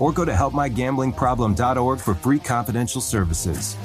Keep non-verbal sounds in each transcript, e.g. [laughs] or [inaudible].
or go to helpmygamblingproblem.org for free confidential services.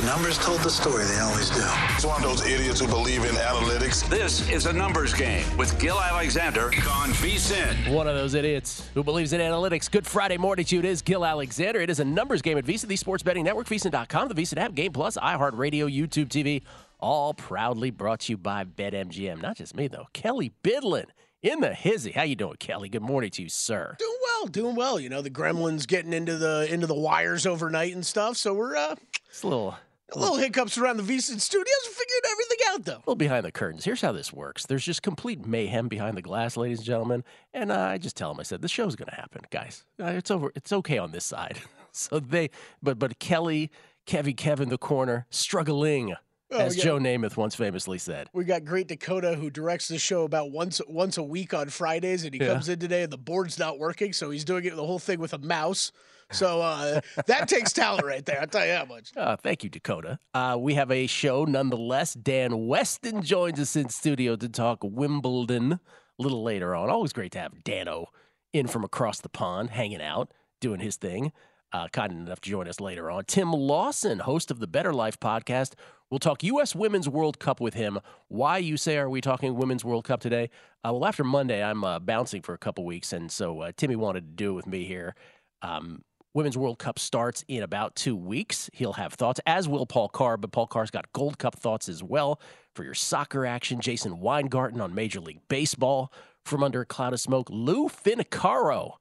The numbers told the story, they always do. It's one of those idiots who believe in analytics. This is a numbers game with Gill Alexander on VSIN. One of those idiots who believes in analytics. Good Friday morning to you. It is Gill Alexander. It is a numbers game at VSIN, the sports betting network, VSIN.com, the VSIN app, Game Plus, iHeartRadio, YouTube TV, all proudly brought to you by BetMGM. Not just me, though. Kelley Bydlon in the hizzy. How you doing, Kelley? Good morning to you, sir. Doing well, doing well. You know, the gremlins getting into the into the wires overnight and stuff. So we're uh It's a little, a little hiccups around the VSIN studios. We're figuring everything out though. little behind the curtains. Here's how this works. There's just complete mayhem behind the glass, ladies and gentlemen. And uh, I just tell them, I said, the show's going to happen, guys. Uh, it's over. It's okay on this side. [laughs] so they, but but Kelley, Kevy, Kevin, the corner, struggling, As yeah. Joe Namath once famously said. We got Great Dakota who directs the show about once once a week on Fridays, and he Yeah. comes in today and the board's not working, so he's doing it the whole thing with a mouse. So uh, that takes talent right there. I'll tell you that much. Uh, [laughs] thank you, Dakota. Uh, we have a show nonetheless. Dan Weston joins us in studio to talk Wimbledon a little later on. Always great to have Dano in from across the pond, hanging out, doing his thing. Uh, kind enough to join us later on. Tim Lawson, host of the Better Life podcast. We'll talk U.S. Women's World Cup with him. Why, you say, are we talking Women's World Cup today? Uh, well, after Monday, I'm uh, bouncing for a couple weeks, and so uh, Timmy wanted to do it with me here. Um, Women's World Cup starts in about two weeks. He'll have thoughts, as will Paul Carr, but Paul Carr's got Gold Cup thoughts as well for your soccer action. Jason Weingarten on Major League Baseball from under a cloud of smoke. Lou Finocchiaro,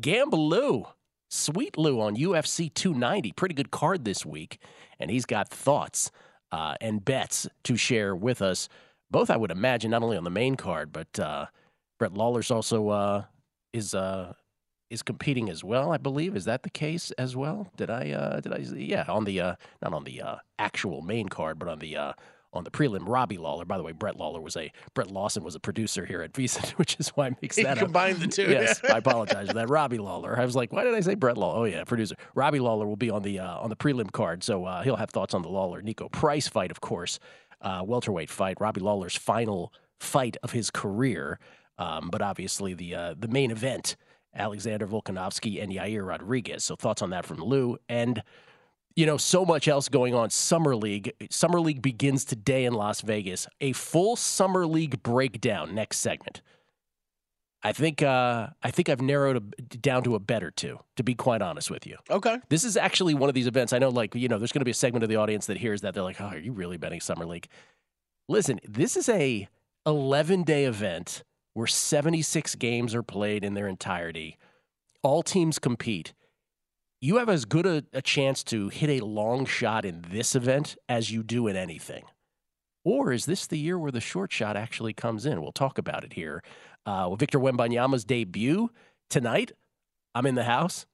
Gamble Lou, Sweet Lou on UFC 290. Pretty good card this week, and he's got thoughts uh, and bets to share with us. Both, I would imagine, not only on the main card, but uh, Brett Lawler's also uh, is uh, is competing as well. I believe is that the case as well? Did I uh, did I yeah on the uh, not on the actual main card, but on the on the prelim. Robbie Lawler, by the way, Brett Lawler was a Brett Lawson was a producer here at VSiN, [laughs] which is why I mixed He that up. combined the two. Yes, I [laughs] apologize for that. Robbie Lawler. I was like, why did I say Brett Lawler? Oh yeah, producer. Robbie Lawler will be on the uh, on the prelim card, so uh, he'll have thoughts on the Lawler Niko Price fight, of course, uh, welterweight fight. Robbie Lawler's final fight of his career, um, but obviously the uh, the main event. Alexander Volkanovski and Yair Rodriguez. So thoughts on that from Lou and you know, so much else going on. Summer League. Summer League begins today in Las Vegas. A full Summer League breakdown next segment. I think uh, I think I've narrowed a, down to a better two, to be quite honest with you. Okay. This is actually one of these events. I know, like, you know, there's going to be a segment of the audience that hears that. They're like, oh, are you really betting Summer League? Listen, this is a 11 day event where 76 games are played in their entirety. All teams compete. You have as good a, a chance to hit a long shot in this event as you do in anything. Or is this the year where the short shot actually comes in? We'll talk about it here. Uh, Victor Wembanyama's debut tonight. I'm in the house.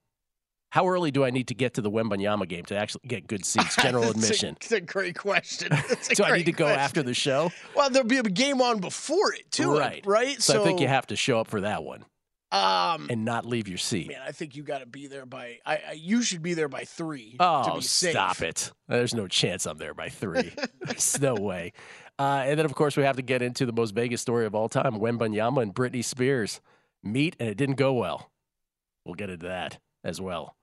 How early do I need to get to the Wembanyama game to actually get good seats? [laughs] General admission. It's a, great question. [laughs] A Do I need to go question. after the show? Well, there'll be a game on before it too. Right. Right. So, I think you have to show up for that one Um. and not leave your seat. Man, I think you got to be there by. I, I you should be there by three. to Oh, be safe. stop it. There's no chance I'm there by three. [laughs] There's no way. Uh, and then, of course, we have to get into the most Vegas story of all time Wembanyama and Britney Spears meet, and it didn't go well. We'll get into that as well.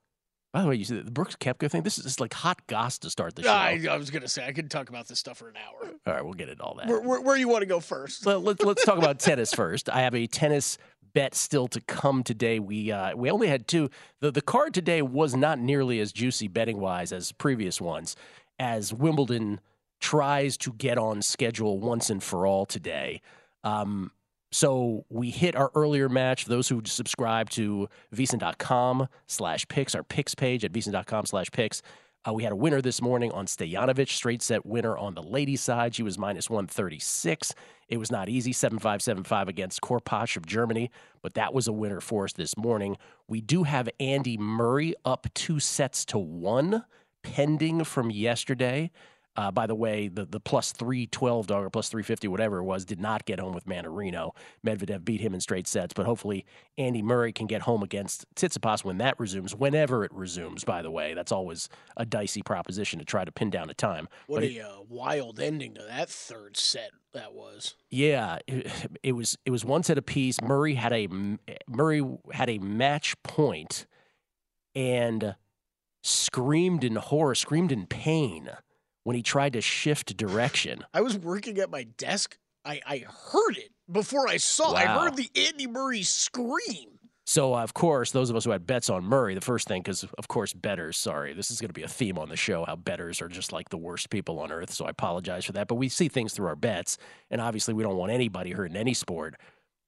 By the way, you see the Brooks Koepka thing? This is just like hot goss to start the show. I, I was gonna say I could talk about this stuff for an hour. All right, we'll get into all that. Where, where, where you want to go first? So let's, let's talk about tennis first. I have a tennis bet still to come today. We uh, we only had two. The the card today was not nearly as juicy betting wise as previous ones, as Wimbledon tries to get on schedule once and for all today. Um, so we hit our earlier match. Those who subscribe to VSiN.com slash picks, our picks page at VSiN.com slash picks. Uh, we had a winner this morning on Stojanovic, straight set winner on the ladies' side. She was minus 136. It was not easy, 7575 against Korpatsch of Germany, but that was a winner for us this morning. We do have Andy Murray up two sets to one, pending from yesterday. Uh, by the way, the, the plus 312 dog or plus 350, whatever it was, did not get home with Mannarino. Medvedev beat him in straight sets, but hopefully Andy Murray can get home against Tsitsipas when that resumes, whenever it resumes, by the way. That's always a dicey proposition to try to pin down a time. What but a it, uh, wild ending to that third set that was. yeah, it, it was it was one set apiece. Murray had a Murray had a match point and screamed in horror, screamed in pain when he tried to shift direction. [laughs] I was working at my desk. I, I heard it before I saw. I heard the Andy Murray scream. So, uh, of course, those of us who had bets on Murray, the first thing, because of course, betters, sorry, this is going to be a theme on the show how betters are just like the worst people on earth. So I apologize for that. But we see things through our bets. And obviously, we don't want anybody hurt in any sport,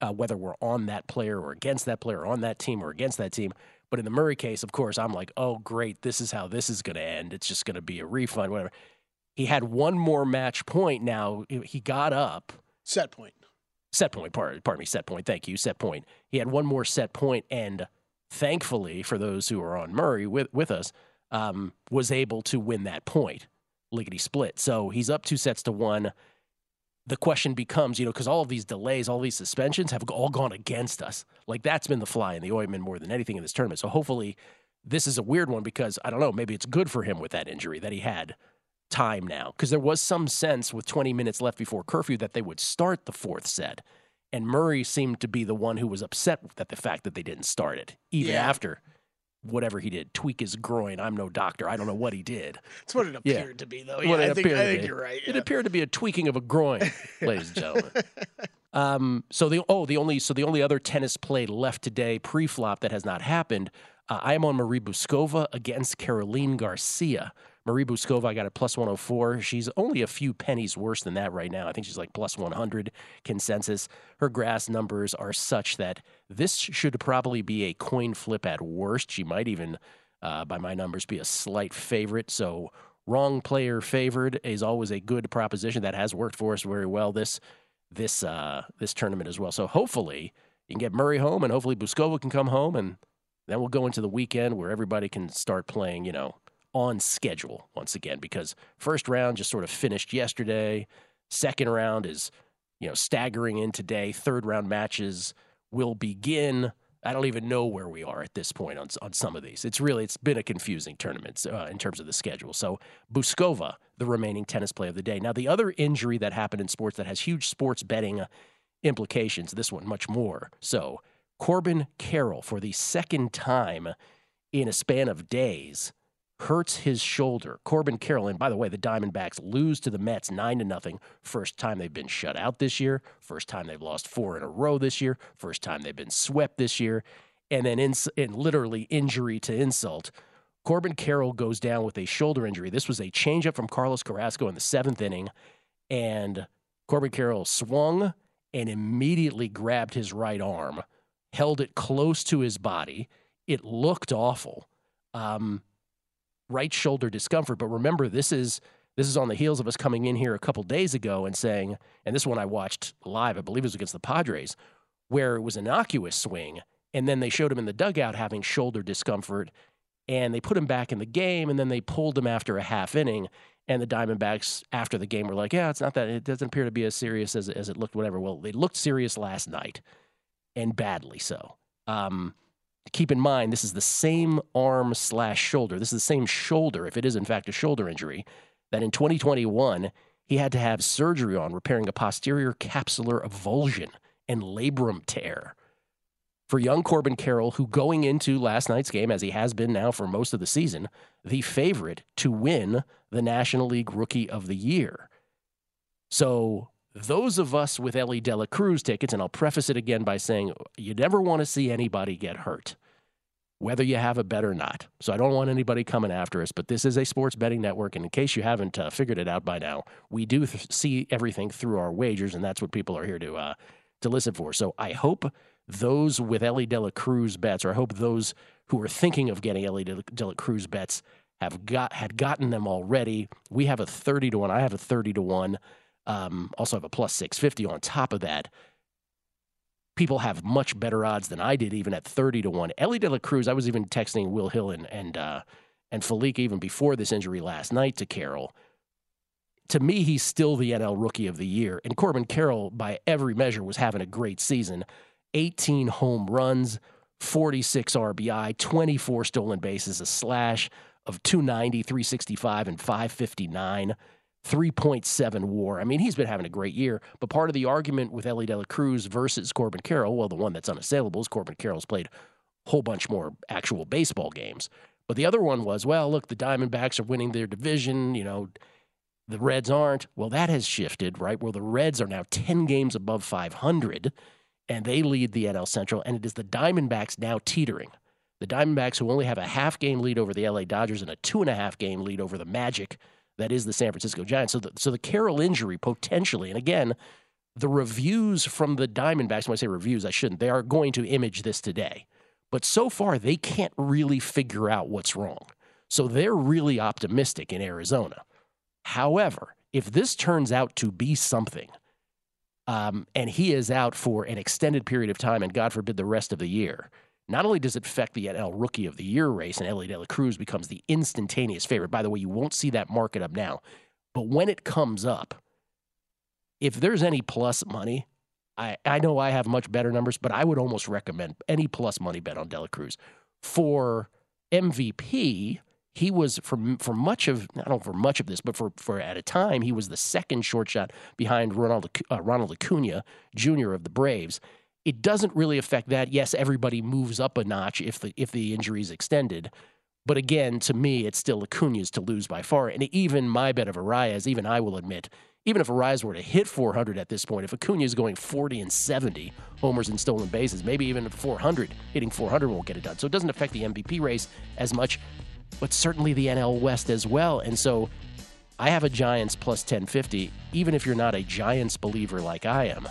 uh, whether we're on that player or against that player, or on that team or against that team. But in the Murray case, of course, I'm like, oh, great, this is how this is going to end. It's just going to be a refund, whatever. He had one more match point now. He got up Set point. set point, pardon, pardon me, set point. Thank you, set point. He had one more set point, and thankfully for those who are on Murray with with us, um, was able to win that point, lickety split. So he's up two sets to one. The question becomes, you know, because all of these delays, all these suspensions have all gone against us. Like that's been the fly in the ointment more than anything in this tournament. So hopefully, this is a weird one because I don't know, maybe it's good for him with that injury that he had time now because there was some sense with 20 minutes left before curfew that they would start the fourth set. And Murray seemed to be the one who was upset at the fact that they didn't start it, even Yeah. after whatever he did, tweak his groin. I'm no doctor. I don't know what he did. That's what it Yeah. appeared to be, though. Yeah, it I think, I appeared to think be. you're right. It appeared to be a tweaking of a groin, [laughs] ladies and gentlemen. Um, so the oh the only so the only other tennis play left today pre-flop that has not happened. Uh, I am on Marie Bouzkova against Caroline Garcia. Marie Bouzkova, I got a plus 104. She's only a few pennies worse than that right now. I think she's like plus 100 consensus. Her grass numbers are such that this should probably be a coin flip at worst. She might even, uh, by my numbers, be a slight favorite. So wrong player favored is always a good proposition that has worked for us very well this this uh, this tournament as well. So hopefully you can get Murray home, and hopefully Bouzkova can come home, and then we'll go into the weekend where everybody can start playing, you know, on schedule once again. Because first round just sort of finished yesterday. Second round is, you know, staggering in today. Third round matches will begin. I don't even know where we are at this point on on some of these. It's really it's been a confusing tournament uh, in terms of the schedule. So Bouzkova, the remaining tennis play of the day. Now the other injury that happened in sports that has huge sports betting uh, implications. This one much more. So Corbin Carroll for the second time in a span of days hurts his shoulder. Corbin Carroll, and by the way, the Diamondbacks lose to the Mets nine to nothing. First time they've been shut out this year. First time they've lost four in a row this year. First time they've been swept this year. And then in, in literally injury to insult, Corbin Carroll goes down with a shoulder injury. This was a changeup from Carlos Carrasco in the seventh inning, and Corbin Carroll swung and immediately grabbed his right arm, held it close to his body. It looked awful. Um, right shoulder discomfort. But remember, this is this is on the heels of us coming in here a couple days ago and saying, and this one I watched live, I believe it was against the Padres, where it was an innocuous swing, and then they showed him in the dugout having shoulder discomfort, and they put him back in the game, and then they pulled him after a half inning. And the Diamondbacks after the game were like, "Yeah, it's not that. It doesn't appear to be as serious as as it looked. Whatever. Well, they looked serious last night, and badly so. Um, keep in mind this is the same arm slash shoulder. This is the same shoulder, if it is in fact a shoulder injury, that in 2021 he had to have surgery on repairing a posterior capsular avulsion and labrum tear. For young Corbin Carroll, who going into last night's game, as he has been now for most of the season, the favorite to win the National League Rookie of the Year. So those of us with Elly De La Cruz tickets, and I'll preface it again by saying you never want to see anybody get hurt, whether you have a bet or not. So I don't want anybody coming after us, but this is a sports betting network. And in case you haven't uh, figured it out by now, we do th- see everything through our wagers, and that's what people are here to, uh, to listen for. So I hope those with Elly De La Cruz bets, or I hope those who are thinking of getting Elly De La Cruz bets have got had gotten them already. We have a 30 to 1. I have a 30 to 1. Um, also have a plus 650 on top of that. People have much better odds than I did, even at 30 to 1. Elly De La Cruz, I was even texting Will Hill and, and, uh, and Felipe even before this injury last night to Carroll. To me, he's still the NL Rookie of the Year. And Corbin Carroll, by every measure, was having a great season 18 home runs, 46 RBI, 24 stolen bases, a slash of 290, 365, and 559. 3.7 war. I mean, he's been having a great year, but part of the argument with Elly De La Cruz versus Corbin Carroll, well, the one that's unassailable is Corbin Carroll's played a whole bunch more actual baseball games. But the other one was, well, look, the Diamondbacks are winning their division, you know, the Reds aren't. Well, that has shifted, right? Where the Reds are now 10 games above 500 and they lead the NL Central, and it is the Diamondbacks now teetering. The Diamondbacks, who only have a half game lead over the LA Dodgers and a two and a half game lead over the Magic, that is the San Francisco Giants. So the, so the Carroll injury potentially, and again, the reviews from the Diamondbacks, when I say reviews, I shouldn't, they are going to image this today. But so far, they can't really figure out what's wrong. So they're really optimistic in Arizona. However, if this turns out to be something, um, and he is out for an extended period of time, and God forbid the rest of the year, not only does it affect the NL Rookie of the Year race, and Elly De La Cruz becomes the instantaneous favorite. By the way, you won't see that market up now, but when it comes up, if there's any plus money, I, I know I have much better numbers, but I would almost recommend any plus money bet on De La Cruz. For MVP, he was for for much of I don't for much of this, but for for at a time he was the second short shot behind Ronald uh, Ronald Acuna Jr. of the Braves. It doesn't really affect that. Yes, everybody moves up a notch if the if the injury is extended. But again, to me, it's still Acuna's to lose by far. And even my bet of Arraez, even I will admit, even if Arraez were to hit 400 at this point, if Acuna is going 40 and 70 homers and stolen bases, maybe even 400, hitting 400 won't get it done. So it doesn't affect the MVP race as much, but certainly the NL West as well. And so I have a Giants plus 1050, even if you're not a Giants believer like I am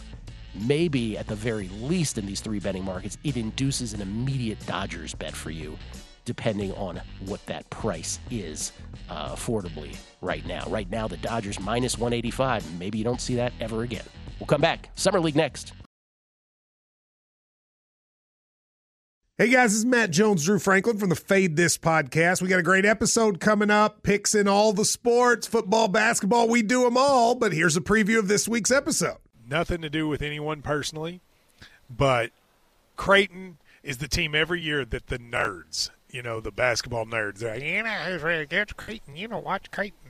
maybe at the very least in these three betting markets, it induces an immediate Dodgers bet for you, depending on what that price is uh, affordably right now. Right now, the Dodgers minus 185. Maybe you don't see that ever again. We'll come back. Summer League next. Hey guys, this is Matt Jones, Drew Franklin from the Fade This podcast. We got a great episode coming up, picks in all the sports, football, basketball, we do them all. But here's a preview of this week's episode nothing to do with anyone personally, but Creighton is the team every year that the nerds, you know, the basketball nerds, they're like, you know, who's really good? Creighton. You know, watch Creighton.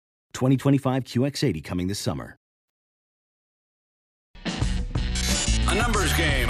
2025 QX80 coming this summer. A numbers game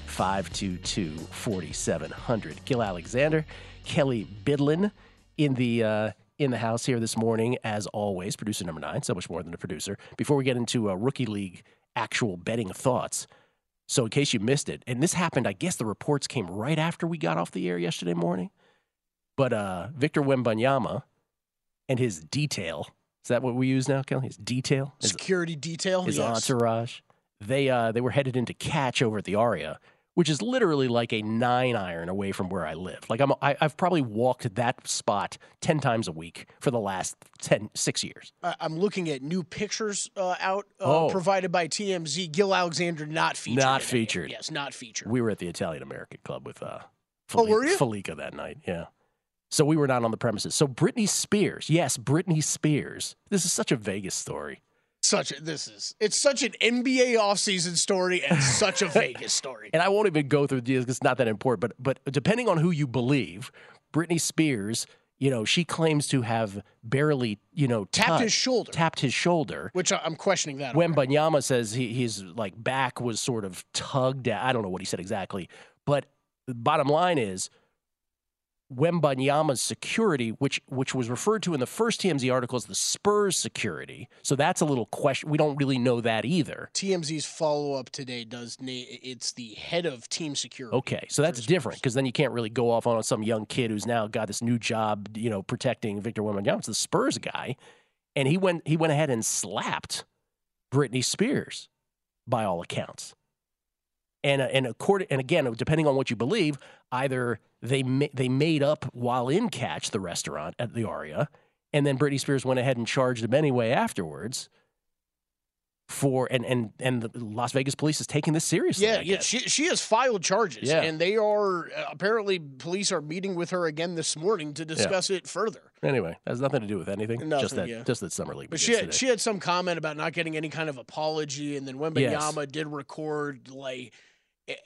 1-800-522-4700. Gill Alexander, Kelley Bydlon in the uh, in the house here this morning, as always. Producer number nine, so much more than a producer. Before we get into a rookie league actual betting thoughts. So, in case you missed it, and this happened, I guess the reports came right after we got off the air yesterday morning. But uh, Victor Wembanyama and his detail is that what we use now, Kelley? His detail, his, Security detail. his yes. entourage. They uh, they were headed into catch over at the Aria, which is literally like a nine iron away from where I live. Like I'm, I, I've probably walked that spot ten times a week for the last 10, six years. I'm looking at new pictures uh, out uh, Oh. provided by TMZ. Gill Alexander not featured. Not featured. Yes, not featured. We were at the Italian American Club with uh, Oh, were you? Felica that night. Yeah. So we were not on the premises. So Britney Spears, yes, Britney Spears. This is such a Vegas story. Such a, this is it's such an NBA offseason story and [laughs] such a Vegas story. And I won't even go through the deals because it's not that important. But but depending on who you believe, Britney Spears, you know, she claims to have barely, you know, Tapped his shoulder. Tapped his shoulder. Which I'm questioning that. Wembanyama says he, his like back was sort of tugged at, I don't know what he said exactly, but the bottom line is Wembanyama's security, which which was referred to in the first TMZ article as the Spurs security. So that's a little question. We don't really know that either. TMZ's follow up today does na- it's the head of team security. Okay, so that's different because then you can't really go off on some young kid who's now got this new job, you know, protecting Victor Wembanyama. It's the Spurs guy, and he went he went ahead and slapped Britney Spears, by all accounts. And uh, and according and again, depending on what you believe, either they ma- they made up while in Catch, the restaurant at the Aria, and then Britney Spears went ahead and charged them anyway afterwards. For and and and the Las Vegas police is taking this seriously. Yeah, yeah, she she has filed charges, Yeah. and they are uh, apparently police are meeting with her again this morning to discuss it further. Anyway, has nothing to do with anything. just Nothing, that yeah. just that summer league. But she had, today. she had some comment about not getting any kind of apology, and then Wembanyama Yes. did record like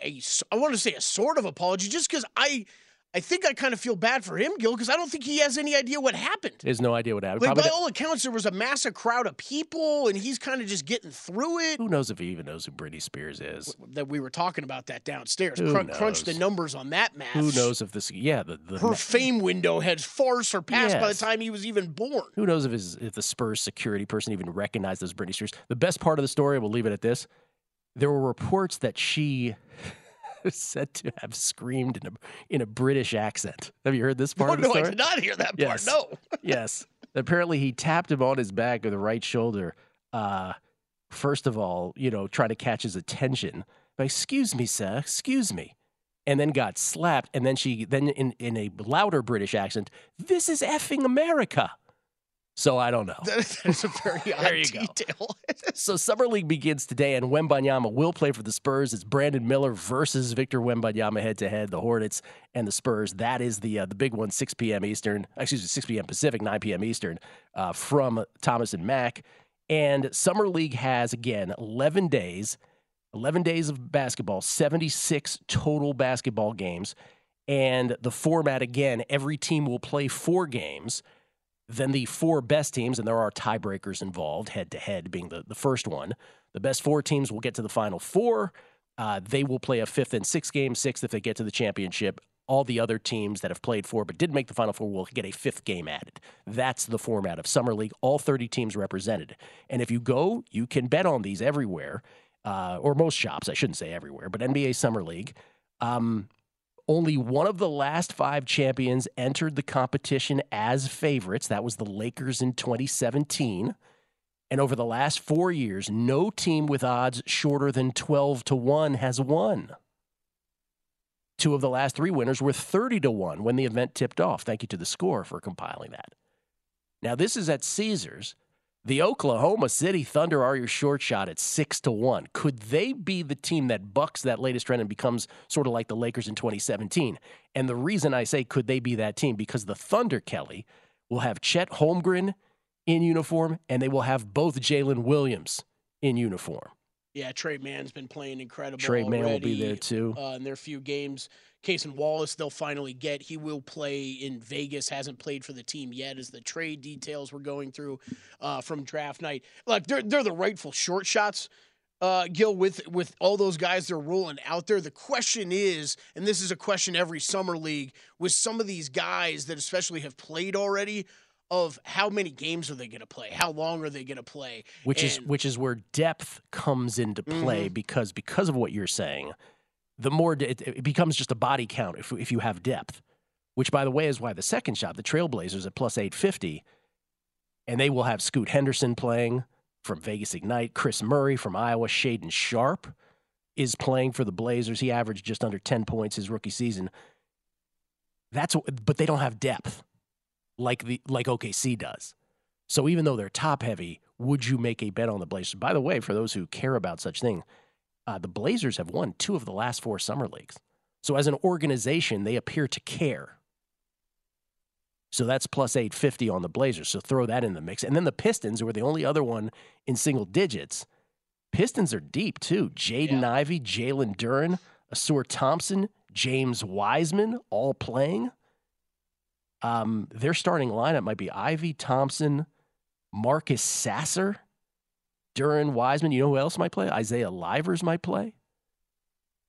a, a s- I want to say a sort of apology, just because I I think I kind of feel bad for him, Gill, because I don't think he has any idea what happened. He has no idea what happened. Like Probably by all accounts, there was a massive crowd of people, and he's kind of just getting through it. who knows if he even knows who Britney Spears is? That we were talking about that downstairs. Who Crunch, crunch the numbers on that math. Who knows if this? Yeah, the, the Her fame window had far surpassed by the time he was even born. Who knows if his, if the Spurs security person even recognized those Britney Spears? The best part of the story, we'll leave it at this. There were reports that she [laughs] said to have screamed in a in a British accent. Have you heard this part of the no, I did not hear that part. No. [laughs] yes. Apparently, he tapped him on his back with the right shoulder. Uh, first of all, you know, trying to catch his attention. Like, excuse me, sir, excuse me. And then got slapped. And then she, then in, in a louder British accent, this is effing America. So I don't know. That is, that is a very [laughs] odd There you go. detail. [laughs] So summer league begins today, and Wembanyama will play for the Spurs. It's Brandon Miller versus Victor Wembanyama head to head. The Hornets and the Spurs. That is the uh, the big one, 6 p.m. Eastern. Excuse me, 6 p.m. Pacific, 9 p.m. Eastern, uh, from Thomas and Mack. And summer league has again 11 days, 11 days of basketball, 76 total basketball games, and the format again. Every team will play four games then the four best teams, and there are tiebreakers involved, head to head being the, the first one. The best four teams will get to the final four. Uh, they will play a fifth and sixth game, sixth if they get to the championship. All the other teams that have played four but didn't make the final four will get a fifth game added. That's the format of Summer League. All 30 teams represented. And if you go, you can bet on these everywhere, uh, or most shops, I shouldn't say everywhere, but NBA Summer League. Um, Only one of the last five champions entered the competition as favorites. That was the Lakers in 2017. And over the last four years, no team with odds shorter than 12 to 1 has won. Two of the last three winners were 30 to 1 when the event tipped off. Thank you to the score for compiling that. Now, this is at Caesars. The Oklahoma City Thunder are your short shot at 6 to 1. Could they be the team that bucks that latest trend and becomes sort of like the Lakers in 2017? And the reason I say could they be that team because the Thunder, Kelley, will have Chet Holmgren in uniform and they will have both Jalen Williams in uniform. Yeah, Tre Mann's been playing incredible. Tre Mann will be there too. Uh, in their few games. Cason Wallace, they'll finally get. He will play in Vegas. Hasn't played for the team yet, as the trade details we're going through uh, from draft night. Like they're they're the rightful short shots. Uh, Gill, with with all those guys they're rolling out there, the question is, and this is a question every summer league with some of these guys that especially have played already, of how many games are they going to play? How long are they going to play? which is which is where depth comes into play Mhm. because because of what you're saying the more it, it becomes just a body count if, if you have depth which by the way is why the second shot the trailblazers at plus 850 and they will have scoot henderson playing from vegas ignite kris murray from iowa shaedon sharpe is playing for the blazers. He averaged just under 10 points his rookie season. That's but they don't have depth like the like okc does. So even though they're top heavy, would you make a bet on the Blazers? By the way, for those who care about such thing, uh, the Blazers have won two of the last four summer leagues. So as an organization, they appear to care. So that's plus 850 on the Blazers. So throw that in the mix. And then the Pistons, who are the only other one in single digits. Pistons are deep too. Jaden Ivey, Jalen Duren, Ausar Thompson, James Wiseman, all playing. Um, their starting lineup might be Ivey Thompson, Marcus Sasser, Duren Wiseman. You know who else might play? Isaiah Livers might play.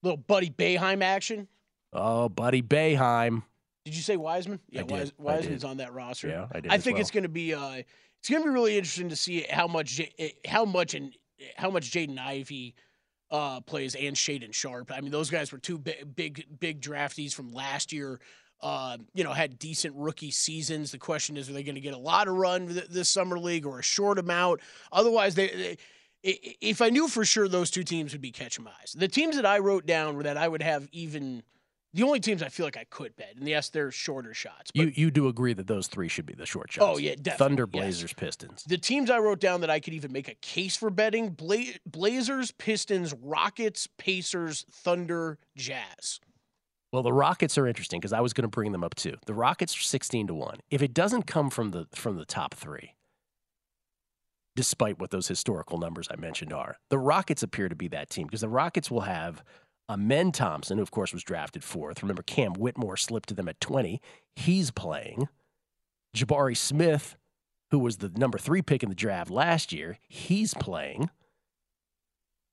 little Buddy Boeheim action. Oh, Buddy Boeheim. Did you say Wiseman? Yeah. Wise, Wiseman's on that roster. Yeah, I did I think well. it's going to be uh, it's going to be really interesting to see how much J- eh, how much and how much Jaden Ivey uh, plays and Shaden Sharp. I mean, those guys were two big big big draftees from last year. Uh, you know, had decent rookie seasons. The question is, are they going to get a lot of run th- this summer league or a short amount? Otherwise, they. they if I knew for sure those two teams would be catch 'em eyes, the teams that I wrote down were that I would have even the only teams I feel like I could bet, and yes, they're shorter shots. You you do agree that those three should be the short shots? Oh, yeah, definitely, Thunder, yes. Blazers, Pistons. the teams I wrote down that I could even make a case for betting: Bla- Blazers, Pistons, Rockets, Pacers, Thunder, Jazz. Well, the Rockets are interesting because I was going to bring them up too. The Rockets are sixteen to one. If it doesn't come from the from the top three, despite what those historical numbers I mentioned are, the Rockets appear to be that team because the Rockets will have Amen Thompson, who of course was drafted fourth. Remember, Cam Whitmore slipped to them at twenty. He's playing. Jabari Smith, who was the number three pick in the draft last year, he's playing.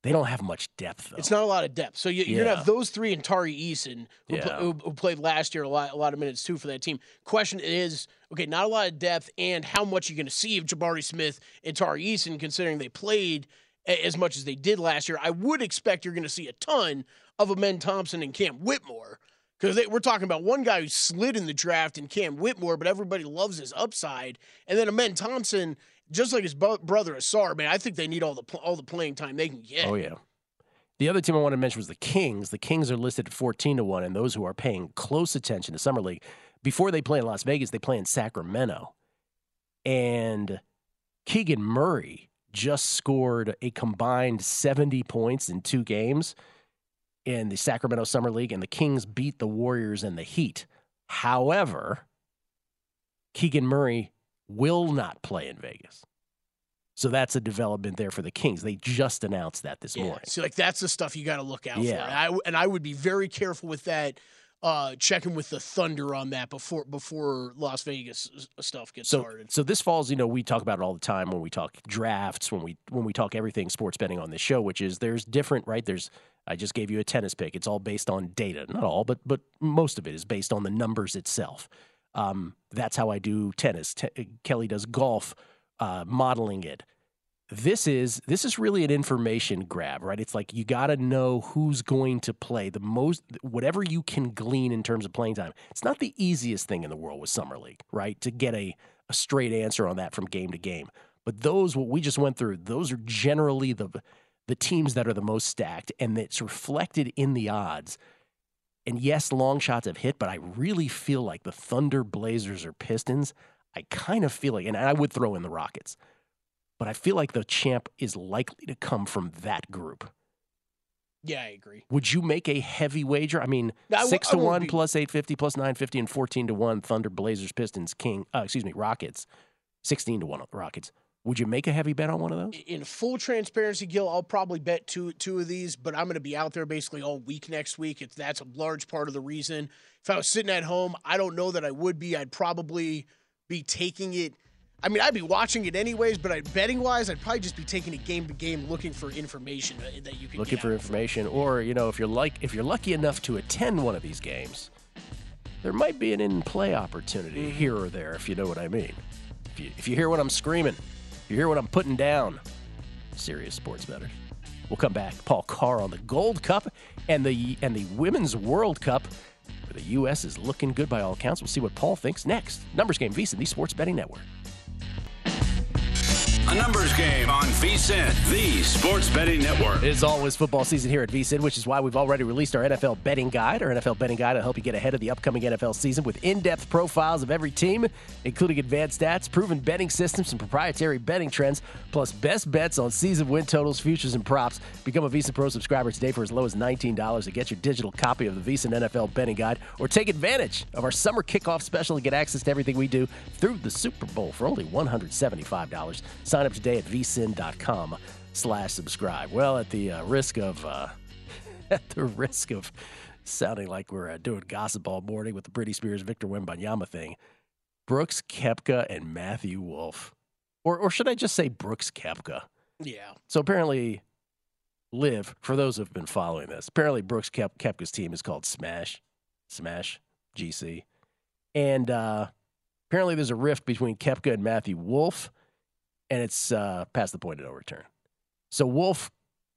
They don't have much depth though. It's not a lot of depth. So you, you're gonna have those three and Tari Eason, who, Yeah. who, who played last year a lot, a lot of minutes too for that team. Question is, okay, not a lot of depth, and how much you're going to see of Jabari Smith and Tari Eason, considering they played a- as much as they did last year. I would expect you're going to see a ton of Amen Thompson and Cam Whitmore. Because we're talking about one guy who slid in the draft in Cam Whitmore, but everybody loves his upside. And then Amen Thompson, just like his bro- brother Ausar, man, I think they need all the pl- all the playing time they can get. Oh yeah. The other team I want to mention was the Kings. The Kings are listed at 14 to 1, and those who are paying close attention to Summer League, before they play in Las Vegas, they play in Sacramento. And Keegan Murray just scored a combined 70 points in two games in the Sacramento Summer League, and the Kings beat the Warriors and the Heat. However, Keegan Murray will not play in Vegas. So that's a development there for the Kings. They just announced that this Yeah. morning. See, like that's the stuff you got to look out Yeah. for. And I, and I would be very careful with that. Uh, checking with the Thunder on that before before Las Vegas stuff gets So, started. so this falls, you know, we talk about it all the time when we talk drafts, when we when we talk everything sports betting on this show, which is there's different, right? There's I just gave you a tennis pick. It's all based on data, not all, but but most of it is based on the numbers itself. Um, that's how I do tennis. Te- Kelley does golf, uh, modeling it. this is this is really an information grab, right? It's like you got to know who's going to play the most, whatever you can glean in terms of playing time. It's not the easiest thing in the world with summer league, right? To get a a straight answer on that from game to game. But those what we just went through, those are generally the the teams that are the most stacked, and it's reflected in the odds. And yes, long shots have hit, but I really feel like the Thunder, Blazers, or Pistons. I kind of feel like, and I would throw in the Rockets but I feel like the champ is likely to come from that group. Yeah, I agree. Would you make a heavy wager? I mean, I six I to one be- plus eight fifty plus nine fifty and fourteen to one. Thunder, Blazers, Pistons, King. Uh, excuse me, Rockets. Sixteen to one Rockets. Would you make a heavy bet on one of those? In full transparency, Gill, I'll probably bet two two of these, but I'm going to be out there basically all week next week. It's that's a large part of the reason. If I was sitting at home, I don't know that I would be. I'd probably be taking it. I mean, I'd be watching it anyways, but I, betting wise, I'd probably just be taking it game to game, looking for information uh, that you can Looking for information, or you know, if you're like if you're lucky enough to attend one of these games, there might be an in play opportunity Mm-hmm. here or there, if you know what I mean. If you, if you hear what I'm screaming, you hear what I'm putting down, serious sports betters. We'll come back. Paul Carr on the Gold Cup and the and the Women's World Cup, where the U.S. is looking good by all accounts. We'll see what Paul thinks next. Numbers game VSiN, the Sports Betting Network. A numbers game on VSIN, the sports betting network. It is always football season here at VSIN, which is why we've already released our NFL betting guide. Our NFL betting guide will help you get ahead of the upcoming NFL season with in-depth profiles of every team, including advanced stats, proven betting systems, and proprietary betting trends, plus best bets on season win totals, futures, and props. Become a VSIN Pro subscriber today for as low as $19 to get your digital copy of the VSIN NFL betting guide, or take advantage of our summer kickoff special and get access to everything we do through the Super Bowl for only $175. Sign up today at vsin.com slash subscribe. Well, at the uh, risk of uh, [laughs] at the risk of sounding like we're uh, doing gossip all morning with the Britney Spears Victor Wembanyama thing, Brooks Koepka and Matthew Wolff, or or should I just say Brooks Koepka? Yeah. So apparently, Live for those who've been following this. Apparently, Brooks Kep- Koepka's team is called Smash, Smash GC, and uh, apparently there's a rift between Koepka and Matthew Wolff, and it's uh, past the point of no return. So Wolff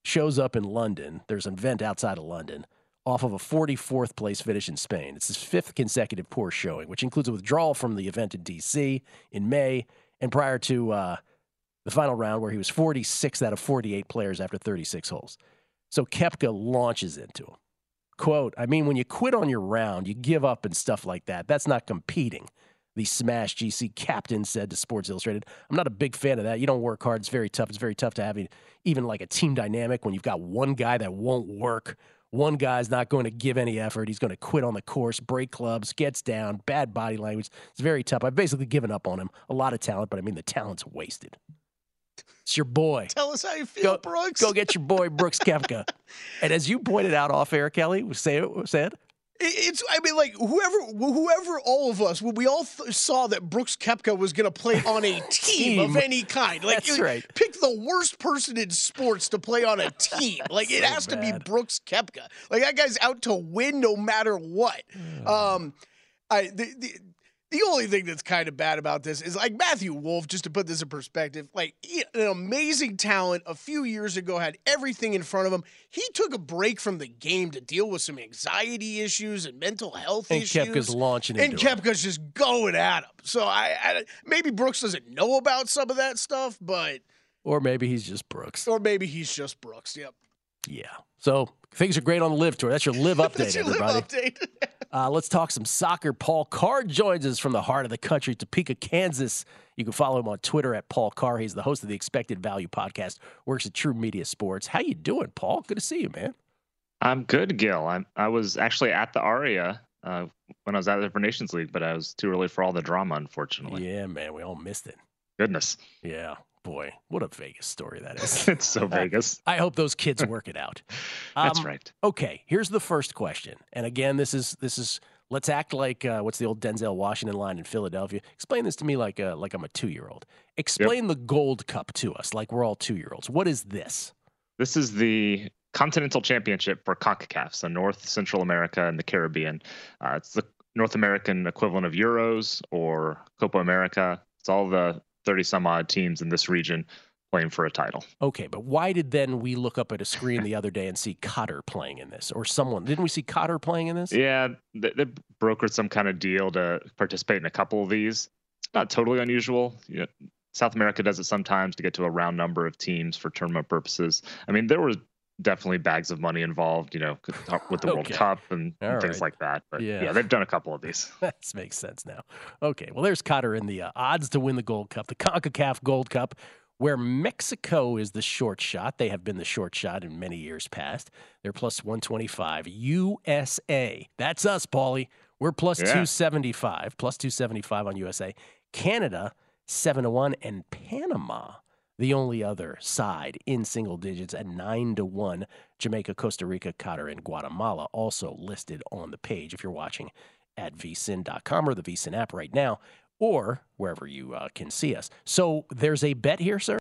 shows up in London. There's an event outside of London off of a 44th place finish in Spain. It's his fifth consecutive poor showing, which includes a withdrawal from the event in DC in May and prior to uh, the final round where he was 46 out of 48 players after 36 holes. So Koepka launches into him. Quote, I mean, when you quit on your round, you give up and stuff like that. That's not competing. The Smash GC captain said to Sports Illustrated, I'm not a big fan of that. You don't work hard. It's very tough. It's very tough to have even like a team dynamic when you've got one guy that won't work. One guy's not going to give any effort. He's going to quit on the course, break clubs, gets down, bad body language. It's very tough. I've basically given up on him. A lot of talent, but I mean, the talent's wasted. It's your boy. Tell us how you feel, Go, Brooks. go get your boy Brooks [laughs] Koepka. and as you pointed out off air, Kelley, say said, It's, I mean, like whoever, whoever, all of us, we all th- saw that Brooks Koepka was going to play on a [laughs] team, of any kind, like That's right. pick the worst person in sports to play on a [laughs] team. Like it So has to be. Brooks Koepka. Like that guy's out to win no matter what. Um, I the, the the only thing that's kind of bad about this is like Matthew Wolff, just to put this in perspective, like he, an amazing talent a few years ago, had everything in front of him. He took a break from the game to deal with some anxiety issues and mental health and issues. And Koepka's launching and him. Koepka's just going at him. So I, I maybe Brooks doesn't know about some of that stuff, but Or maybe he's just Brooks. or maybe he's just Brooks. Yep. Yeah. So things are great on the LIV tour. That's your live [laughs] update, That's your live everybody. update. [laughs] Uh, let's talk some soccer. Paul Carr joins us from the heart of the country, Topeka, Kansas. You can follow him on Twitter at Paul Carr. He's the host of the Expected Value podcast. Works at TruMedia Sports. How you doing, Paul? Good to see you, man. I'm good, Gill. I'm, I was actually at the Aria uh, when I was at the For Nations League, but I was too early for all the drama, unfortunately. Yeah, man. We all missed it. Goodness. Yeah, boy, what a Vegas story that is. [laughs] it's so Vegas. I hope those kids work it out. [laughs] That's Um, right. Okay, here's the first question. And again, this is this is let's act like uh, what's the old Denzel Washington line in Philadelphia. Explain this to me like uh, like I'm a two year old. Explain the Gold Cup to us like we're all two year olds. What is this? This is the Continental Championship for CONCACAF, so North Central America and the Caribbean. Uh, it's the North American equivalent of Euros or Copa America. It's all the 30 some odd teams in this region playing for a title. Okay, but why did then we look up at a screen the other day and see Qatar playing in this, or someone? Didn't we see Qatar playing in this? Yeah, they, they brokered some kind of deal to participate in a couple of these. Not totally unusual. You know, South America does it sometimes to get to a round number of teams for tournament purposes. I mean, there was definitely bags of money involved, you know, with the World Cup and, and things right. like that. But Yeah. yeah. they've done a couple of these. [laughs] that makes sense now. Okay, well, there's Qatar in the uh, odds to win the Gold Cup, the CONCACAF Gold Cup, where Mexico is the short shot. They have been the short shot in many years past. They're plus 125. USA, that's us, Paulie. We're plus Yeah. 275, plus 275 on USA. Canada, 7 to 1, and Panama, the only other side in single digits at 9 to 1. Jamaica, Costa Rica, Qatar, and Guatemala also listed on the page if you're watching at vsin.com or the vsin app right now or wherever you uh, can see us. So there's a bet here, sir?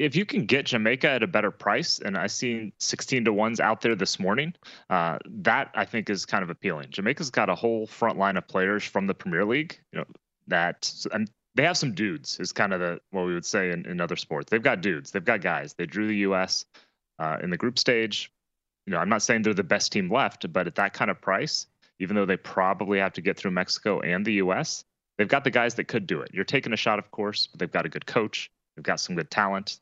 if you can get Jamaica at a better price, and I seen 16 to ones out there this morning, uh, that I think is kind of appealing. Jamaica's got a whole front line of players from the Premier League, you know, that they have some dudes is kind of the what we would say in, in other sports. They've got dudes, they've got guys. They drew the U.S. Uh, in the group stage. You know, I'm not saying they're the best team left, but at that kind of price, even though they probably have to get through Mexico and the U.S., they've got the guys that could do it. You're taking a shot, of course, but they've got a good coach. They've got some good talent.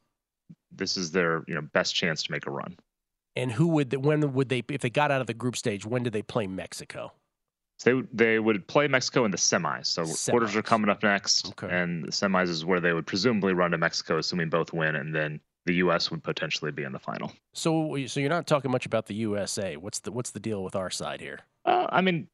This is their you know best chance to make a run. And who would they, when would they if they got out of the group stage? When did they play Mexico? So they they would play Mexico in the semis. So quarters are coming up next, Okay. and the semis is where they would presumably run to Mexico, assuming both win, and then the U.S. would potentially be in the final. So so you're not talking much about the USA. What's the what's the deal with our side here? Uh, I mean,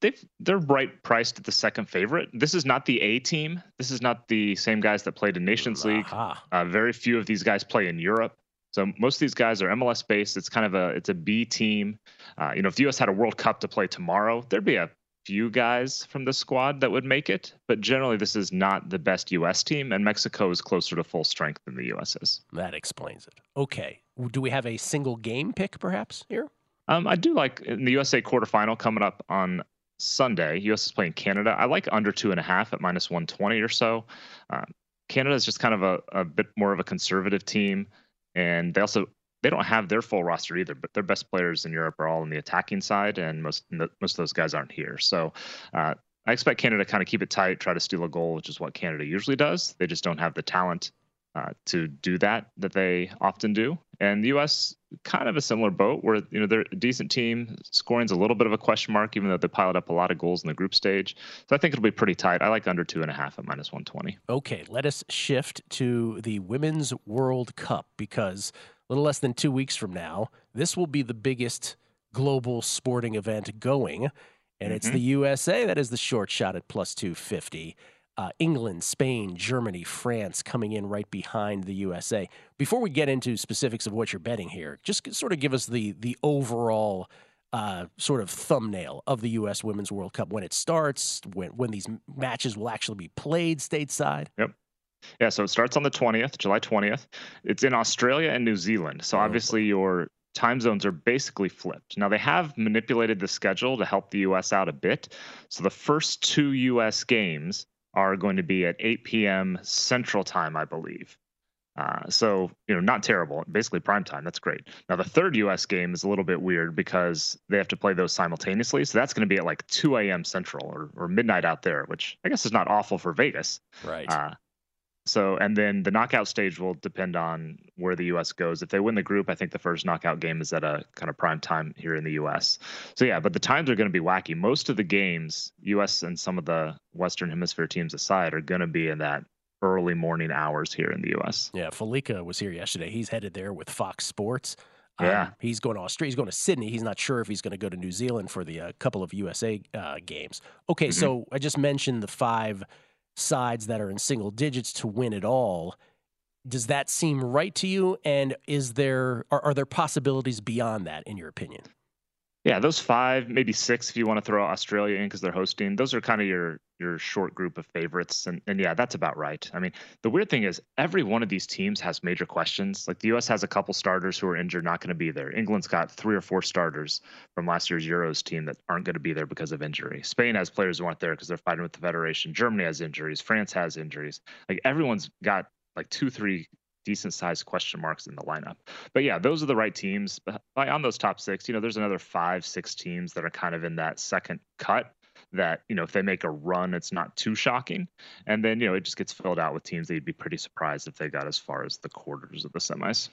they've they're right priced at the second favorite. This is not the A team. This is not the same guys that played in Nations League. Uh, very few of these guys play in Europe. So most of these guys are MLS based. It's kind of a it's a B team. Uh, you know, if the U.S. had a World Cup to play tomorrow, there'd be a few guys from the squad that would make it. But generally, this is not the best U.S. team, and Mexico is closer to full strength than the U.S. is. That explains it. Okay. Do we have a single game pick perhaps here? Um, I do like in the USA quarterfinal coming up on Sunday. US is playing Canada. I like under two and a half at minus 120 or so. Um, Canada is just kind of a, a bit more of a conservative team, and they also they don't have their full roster either. But their best players in Europe are all on the attacking side, and most most of those guys aren't here. So. Uh, I expect Canada to kind of keep it tight, try to steal a goal, which is what Canada usually does. They just don't have the talent uh, to do that that they often do. And the U.S. kind of a similar boat where you know they're a decent team. Scoring's a little bit of a question mark, even though they piled up a lot of goals in the group stage. So I think it'll be pretty tight. I like under two and a half at minus one twenty. Okay, let us shift to the Women's World Cup because a little less than two weeks from now, this will be the biggest global sporting event going. And it's Mhm. the USA that is the short shot at plus 250. Uh, England, Spain, Germany, France coming in right behind the USA. Before we get into specifics of what you're betting here, just sort of give us the the overall uh, sort of thumbnail of the U.S. Women's World Cup when it starts, when when these matches will actually be played stateside. Yep. Yeah, so it starts on the 20th, July 20th. It's in Australia and New Zealand. So Oh, obviously your time zones are basically flipped. Now they have manipulated the schedule to help the US out a bit. So the first two US games are going to be at 8 p.m. Central Time, I believe. Uh, so you know, not terrible. Basically prime time. That's great. Now the third U.S. game is a little bit weird because they have to play those simultaneously. So that's going to be at like 2 a.m. Central or, or midnight out there, which I guess is not awful for Vegas. Right. Uh, so, and then the knockout stage will depend on where the U.S. goes. If they win the group, I think the first knockout game is at a kind of prime time here in the U.S. So, yeah, but the times are going to be wacky. Most of the games, U.S. and some of the Western Hemisphere teams aside, are going to be in that early morning hours here in the U.S. Yeah, Felica was here yesterday. He's headed there with Fox Sports. Yeah. he's going to Australia. He's going to Sydney. He's not sure if he's going to go to New Zealand for the uh, couple of USA uh, games. Okay, so I just mentioned the five sides that are in single digits to win it all. Does that seem right to you? And is there are, are there possibilities beyond that, in your opinion? Yeah, those five, maybe six, if you want to throw Australia in because they're hosting. Those are kind of your your short group of favorites, and and yeah, that's about right. I mean, the weird thing is every one of these teams has major questions. Like the U.S. has a couple starters who are injured, not going to be there. England's got three or four starters from last year's Euros team that aren't going to be there because of injury. Spain has players who aren't there because they're fighting with the federation. Germany has injuries. France has injuries. Like everyone's got like two, three decent sized question marks in the lineup. But yeah, those are the right teams. On those top six, you know, there's another five, six teams that are kind of in that second cut that, you know, if they make a run, it's not too shocking. And then, you know, it just gets filled out with teams that you'd be pretty surprised if they got as far as the quarters of the semis.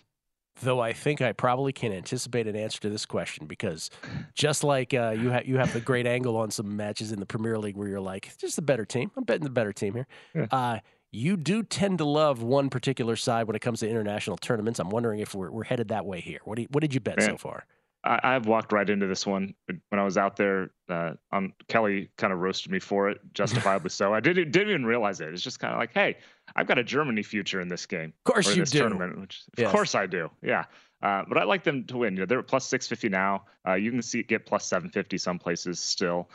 Though I think I probably can anticipate an answer to this question because just like uh, you have you have the great angle on some matches in the Premier League where you're like, just the better team. I'm betting the better team here. Yeah. Uh, you do tend to love one particular side when it comes to international tournaments. I'm wondering if we're, we're headed that way here. What, you, what did you bet Man, so far? I, have walked right into this one when I was out there. Uh, on Kelley kind of roasted me for it, justifiably so. I didn't didn't even realize it. It's just kind of like, hey, I've got a Germany future in this game. Of course you do. Tournament, which, of yes. course I do. Yeah. Uh, but I like them to win. You know, they're plus 650 now. Uh, you can see get plus 750 some places still.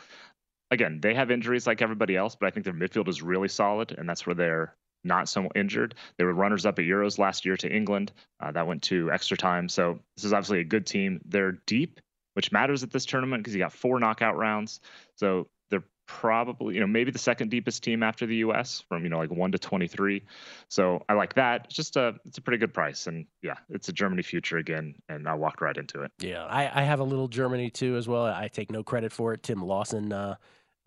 Again, they have injuries like everybody else, but I think their midfield is really solid, and that's where they're not so injured. They were runners up at Euros last year to England. Uh, that went to extra time. So this is obviously a good team. They're deep, which matters at this tournament because you got four knockout rounds. So they're probably, you know, maybe the second deepest team after the U.S. from you know like one to twenty three. So I like that. It's just a it's a pretty good price, and yeah, it's a Germany future again, and I walked right into it. Yeah, I, I have a little Germany too as well. I take no credit for it. Tim Lawson. Uh,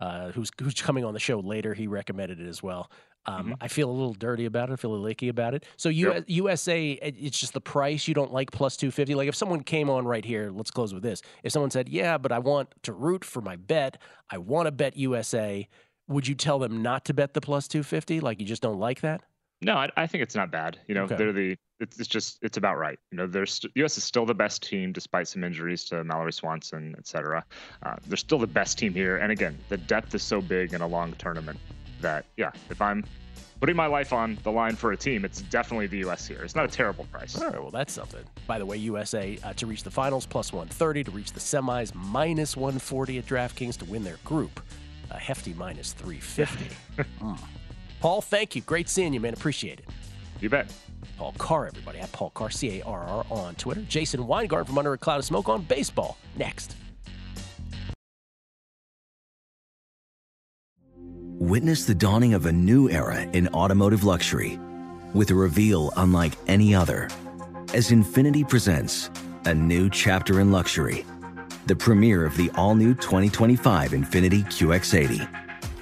uh, who's who's coming on the show later. He recommended it as well. Um, mm-hmm. I feel a little dirty about it. I feel a little icky about it. So U- yep. USA, it's just the price. You don't like plus two fifty. Like if someone came on right here, let's close with this. If someone said, "Yeah, but I want to root for my bet. I want to bet USA," would you tell them not to bet the plus two fifty? Like you just don't like that? No, I, I think it's not bad. You know, okay. they're the it's, it's just it's about right. You know, there's st- U.S. is still the best team despite some injuries to Mallory Swanson, et cetera. Uh, they're still the best team here, and again, the depth is so big in a long tournament that yeah, if I'm putting my life on the line for a team, it's definitely the U.S. here. It's not a terrible price. All right, well, that's something. By the way, USA uh, to reach the finals, plus 130, to reach the semis, minus 140 at DraftKings to win their group, a hefty minus 350. [laughs] mm. Paul, thank you. Great seeing you, man. Appreciate it. You bet. Paul Carr, everybody, at Paul Carr, C A R R on Twitter. Jason Weingart from Under a Cloud of Smoke on baseball. Next. Witness the dawning of a new era in automotive luxury with a reveal unlike any other as Infiniti presents a new chapter in luxury, the premiere of the all new 2025 Infiniti QX80.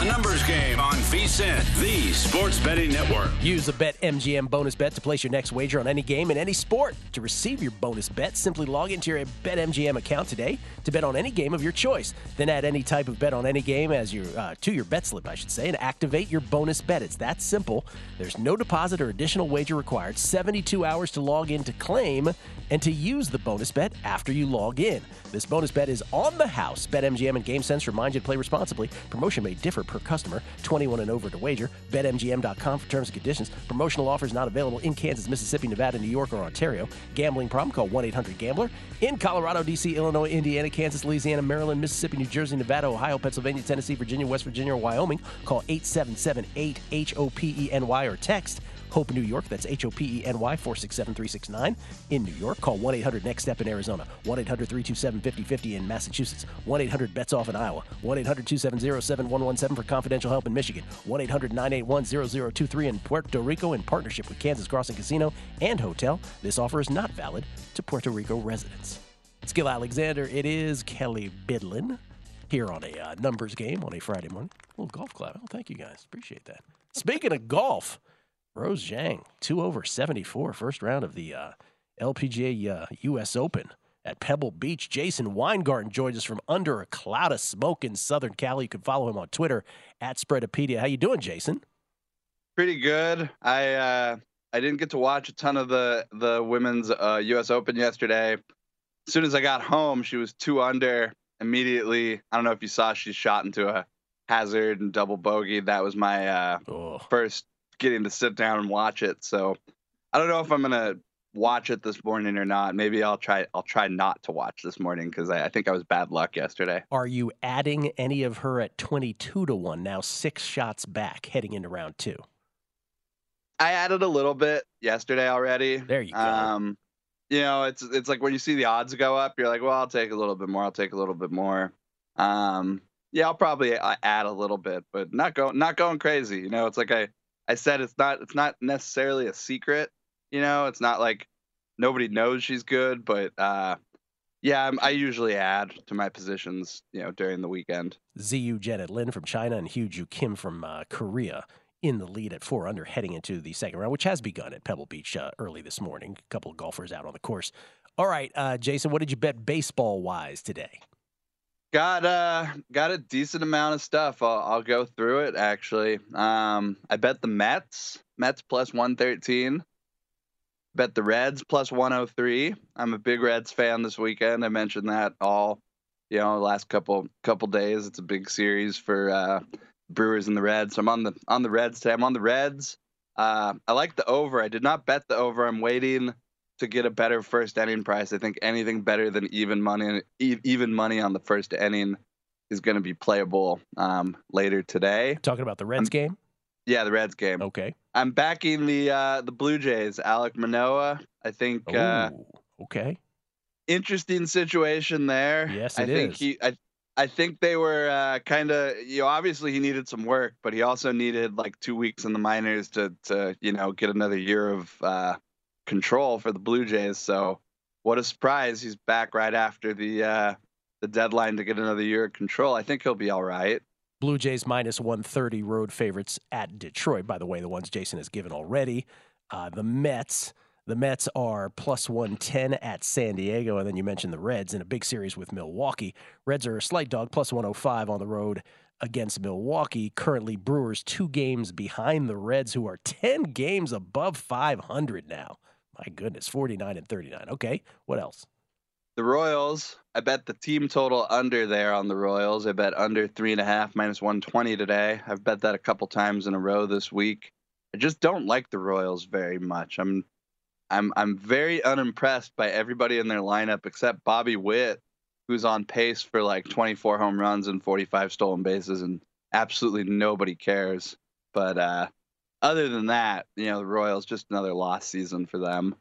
A numbers game on VSiN. The Sports Betting Network. Use the BetMGM bonus bet to place your next wager on any game in any sport. To receive your bonus bet, simply log into your BetMGM account today to bet on any game of your choice. Then add any type of bet on any game as your uh, to your bet slip, I should say, and activate your bonus bet. It's that simple. There's no deposit or additional wager required. 72 hours to log in to claim and to use the bonus bet after you log in. This bonus bet is on the house. BetMGM and GameSense remind you to play responsibly. Promotion may differ per customer. 21 and over to wager. BetMGM.com for terms and conditions. Promotional offers not available in Kansas, Mississippi, Nevada, New York, or Ontario. Gambling problem? Call 1 800 Gambler. In Colorado, D.C., Illinois, Indiana, Kansas, Louisiana, Maryland, Mississippi, New Jersey, Nevada, Ohio, Pennsylvania, Tennessee, Virginia, West Virginia, or Wyoming. Call 877 8 H O P E N Y or text Hope New York. That's H O P E N Y 467 369. In New York, call 1 800 Next Step in Arizona, 1 800 327 5050 in Massachusetts, 1 800 Bets Off in Iowa, 1 800 270 7117 for confidential help in Michigan, 1 800 981 0023 in Puerto Rico in partnership with Kansas Crossing Casino and Hotel. This offer is not valid to Puerto Rico residents. Gill Alexander, it is Kelley Bydlon here on a uh, numbers game on a Friday morning. A little golf clap. Oh, thank you guys. Appreciate that. Speaking of golf, Rose Zhang, two over 74, first round of the uh, LPGA uh, U.S. Open at Pebble Beach. Jason Weingarten joins us from under a cloud of smoke in Southern Cali. You can follow him on Twitter at Spreadopedia. How you doing, Jason? Pretty good. I uh, I didn't get to watch a ton of the the women's uh, U.S. Open yesterday. As soon as I got home, she was two under immediately. I don't know if you saw, she shot into a hazard and double bogey. That was my uh, oh. first getting to sit down and watch it. So I don't know if I'm gonna watch it this morning or not. Maybe I'll try. I'll try not to watch this morning because I, I, think I was bad luck yesterday. Are you adding any of her at 22 to one now? Six shots back heading into round two. I added a little bit yesterday already. There you go. Um, you know, it's it's like when you see the odds go up, you're like, well, I'll take a little bit more. I'll take a little bit more. Um, yeah, I'll probably uh, add a little bit, but not going not going crazy. You know, it's like I I said, it's not it's not necessarily a secret. You know, it's not like nobody knows she's good, but uh, yeah, I'm, i usually add to my positions, you know, during the weekend. Xiyu Janet Lin from China and Hyo Joo Kim from uh, Korea in the lead at four under heading into the second round, which has begun at Pebble Beach uh, early this morning. A couple of golfers out on the course. All right, uh, Jason, what did you bet baseball wise today? Got uh got a decent amount of stuff. I'll, I'll go through it actually. Um, I bet the Mets, Mets plus one thirteen. Bet the Reds plus one hundred three. I'm a big Reds fan this weekend. I mentioned that all, you know, last couple couple days. It's a big series for uh, Brewers and the Reds. So I'm on the on the Reds today. I'm on the Reds. Uh, I like the over. I did not bet the over. I'm waiting to get a better first inning price. I think anything better than even money, even money on the first inning, is going to be playable um, later today. Talking about the Reds I'm, game. Yeah, the Reds game. Okay. I'm backing the uh, the Blue Jays. Alek Manoah. I think. Ooh, uh, okay. Interesting situation there. Yes, it I think is. he. I, I think they were uh, kind of, you know, obviously he needed some work, but he also needed like two weeks in the minors to, to you know, get another year of uh, control for the Blue Jays. So what a surprise! He's back right after the uh, the deadline to get another year of control. I think he'll be all right. Blue Jays minus 130 road favorites at Detroit. By the way, the ones Jason has given already. Uh, the Mets. The Mets are plus 110 at San Diego. And then you mentioned the Reds in a big series with Milwaukee. Reds are a slight dog, plus 105 on the road against Milwaukee. Currently, Brewers two games behind the Reds, who are 10 games above 500 now. My goodness, 49 and 39. Okay, what else? The Royals, I bet the team total under there on the Royals. I bet under three and a half minus 120 today. I've bet that a couple times in a row this week. I just don't like the Royals very much. I'm I'm I'm very unimpressed by everybody in their lineup except Bobby Witt, who's on pace for like 24 home runs and 45 stolen bases, and absolutely nobody cares. But uh, other than that, you know, the Royals just another lost season for them.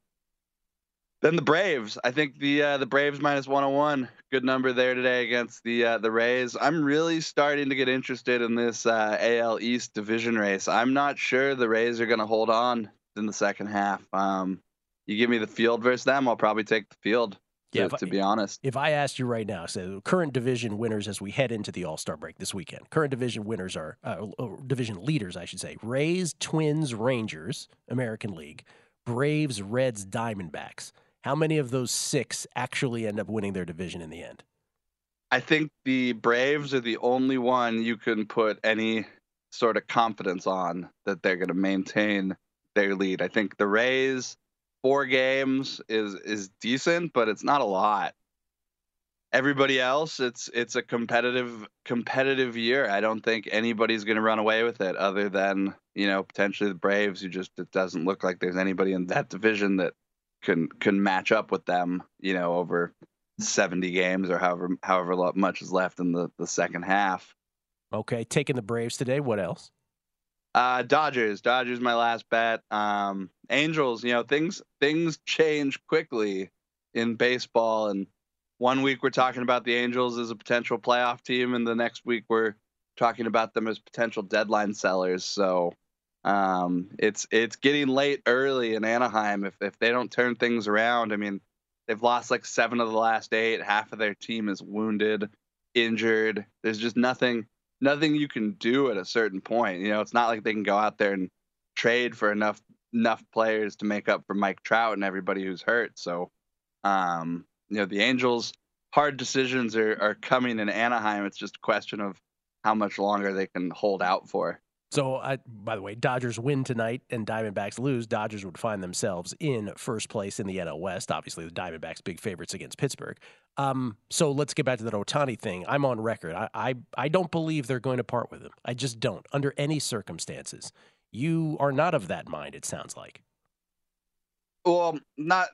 Then the Braves. I think the uh, the Braves minus 101, good number there today against the uh, the Rays. I'm really starting to get interested in this uh, AL East division race. I'm not sure the Rays are going to hold on in the second half. Um, you give me the field versus them, I'll probably take the field. To, Yeah, I- to be honest, If I asked you right now, so current division winners as we head into the All Star break this weekend, current division winners are uh, uh, division leaders, I should say: Rays, Twins, Rangers, American League, Braves, Reds, Diamondbacks. How many of those six actually end up winning their division in the end? I think the Braves are the only one you can put any sort of confidence on that they're going to maintain their lead. I think the Rays four games is is decent, but it's not a lot. Everybody else, it's it's a competitive competitive year. I don't think anybody's going to run away with it, other than you know potentially the Braves, who just it doesn't look like there's anybody in that division that can can match up with them. You know, over 70 games or however however much is left in the the second half. Okay, taking the Braves today. What else? Uh, Dodgers. Dodgers, my last bet. Um, Angels. You know, things things change quickly in baseball, and one week we're talking about the Angels as a potential playoff team, and the next week we're talking about them as potential deadline sellers. So um, it's it's getting late early in Anaheim. If if they don't turn things around, I mean, they've lost like seven of the last eight. Half of their team is wounded, injured. There's just nothing nothing you can do at a certain point. You know, it's not like they can go out there and trade for enough enough players to make up for Mike Trout and everybody who's hurt. So, um, you know, the Angels hard decisions are are coming in Anaheim. It's just a question of how much longer they can hold out for. So, I, by the way, Dodgers win tonight and Diamondbacks lose. Dodgers would find themselves in first place in the NL West. Obviously, the Diamondbacks big favorites against Pittsburgh. Um, so let's get back to that Ohtani thing. I'm on record. I, I I don't believe they're going to part with him. I just don't under any circumstances. You are not of that mind. It sounds like. Well, not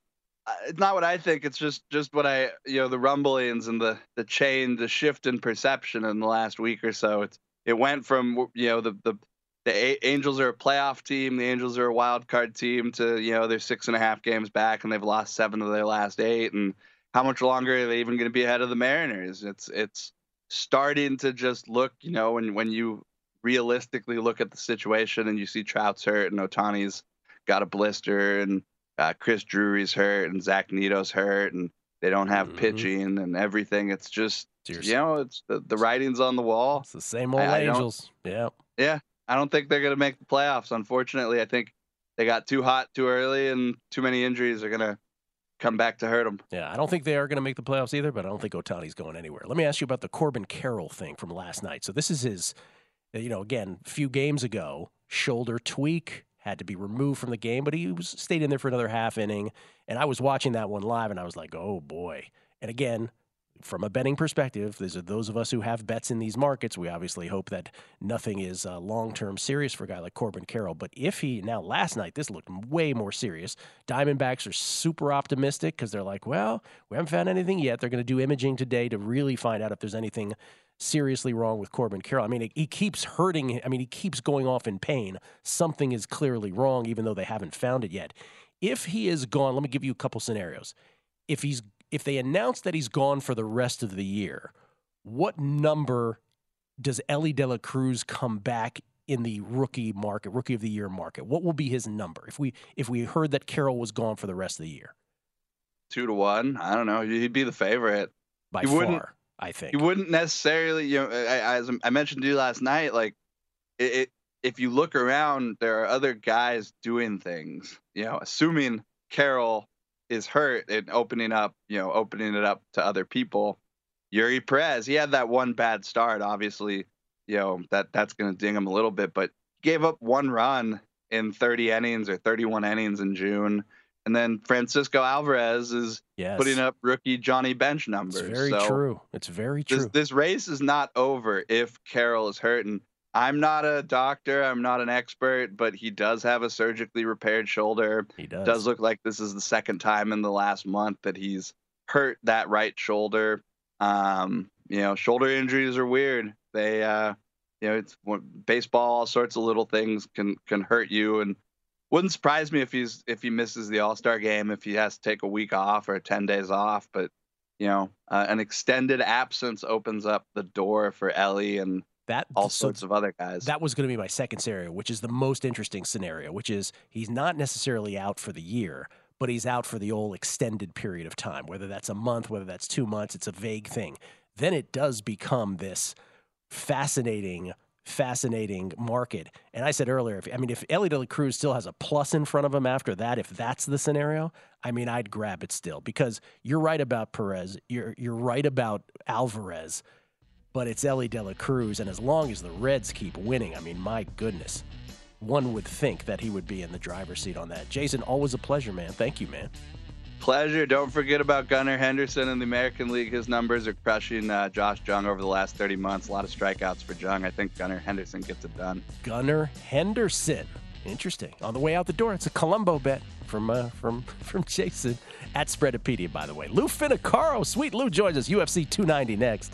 uh, it's not what I think. It's just just what I you know the rumblings and the the change, the shift in perception in the last week or so. It's it went from you know the the the Angels are a playoff team, the Angels are a wild card team to you know they're six and a half games back and they've lost seven of their last eight. And how much longer are they even going to be ahead of the Mariners? It's it's starting to just look you know when when you realistically look at the situation and you see Trout's hurt and Ohtani's got a blister and uh, Chris Drury's hurt and Zach Neto's hurt and they don't have Mm-hmm. pitching and everything. It's just you know it's the, the writing's on the wall. It's the same old I, I Angels. Yeah. yeah, I don't think they're going to make the playoffs. Unfortunately, I think they got too hot too early and too many injuries are going to come back to hurt them. Yeah, I don't think they are going to make the playoffs either, but I don't think Ohtani's going anywhere. Let me ask you about the Corbin Carroll thing from last night. So this is his, you know, again, a few games ago, shoulder tweak had to be removed from the game, but he was stayed in there for another half inning. And I was watching that one live, and I was like, oh boy. And again, from a betting perspective, these are those of us who have bets in these markets. We obviously hope that nothing is uh, long term serious for a guy like Corbin Carroll. But if he now last night, this looked way more serious. Diamondbacks are super optimistic because they're like, well, we haven't found anything yet. They're going to do imaging today to really find out if there's anything seriously wrong with Corbin Carroll. I mean, he- keeps hurting. I mean, he keeps going off in pain. Something is clearly wrong, even though they haven't found it yet. If he is gone, let me give you a couple scenarios. If he's if they announce that he's gone for the rest of the year, what number does Elly De La Cruz come back in the rookie market, rookie of the year market? What will be his number if we if we heard that Carroll was gone for the rest of the year? Two to one. I don't know. He'd be the favorite By He wouldn't- far, I think. You wouldn't necessarily, you know, I, I- as I mentioned to you last night, like it, it, if you look around, there are other guys doing things. You know, assuming Carroll is hurt and opening up, you know, opening it up to other people. Eury Perez, he had that one bad start. Obviously, you know that that's going to ding him a little bit, but gave up one run in 30 innings or 31 innings in June. And then Francisco Alvarez is Yes. putting up rookie Johnny Bench numbers. It's very So- true. It's very true. this, this race is not over if Carroll is hurt. And I'm not a doctor, I'm not an expert, but he does have a surgically repaired shoulder. He does. Does look like this is the second time in the last month that he's hurt that right shoulder. Um, you know, shoulder injuries are weird. They, uh, you know, it's baseball. All sorts of little things can can hurt you, and wouldn't surprise me if he's if he misses the All Star game, if he has to take a week off or ten days off. But you know, uh, an extended absence opens up the door for Elly and that all so sorts of other guys. That was going to be my second scenario, which is the most interesting scenario, which is he's not necessarily out for the year, but he's out for the old extended period of time, whether that's a month, whether that's two months, it's a vague thing. Then it does become this fascinating, fascinating market. And I said earlier, if, I mean, if Elly De La Cruz still has a plus in front of him after that, if that's the scenario, I mean, I'd grab it still because you're right about Perez. You're, you're right about Alvarez, but it's Elly De La Cruz. And as long as the Reds keep winning, I mean, my goodness, one would think that he would be in the driver's seat on that. Jason, always a pleasure, man. Thank you, man. Pleasure. Don't forget about Gunnar Henderson in the American League. His numbers are crushing uh, Josh Jung over the last 30 months. A lot of strikeouts for Jung. I think Gunnar Henderson gets it done. Gunnar Henderson. Interesting. On the way out the door, it's a Colombo bet from uh, from [laughs] from Jason at Spreadopedia, by the way. Lou Finocchiaro, sweet Lou joins us. UFC 290 next.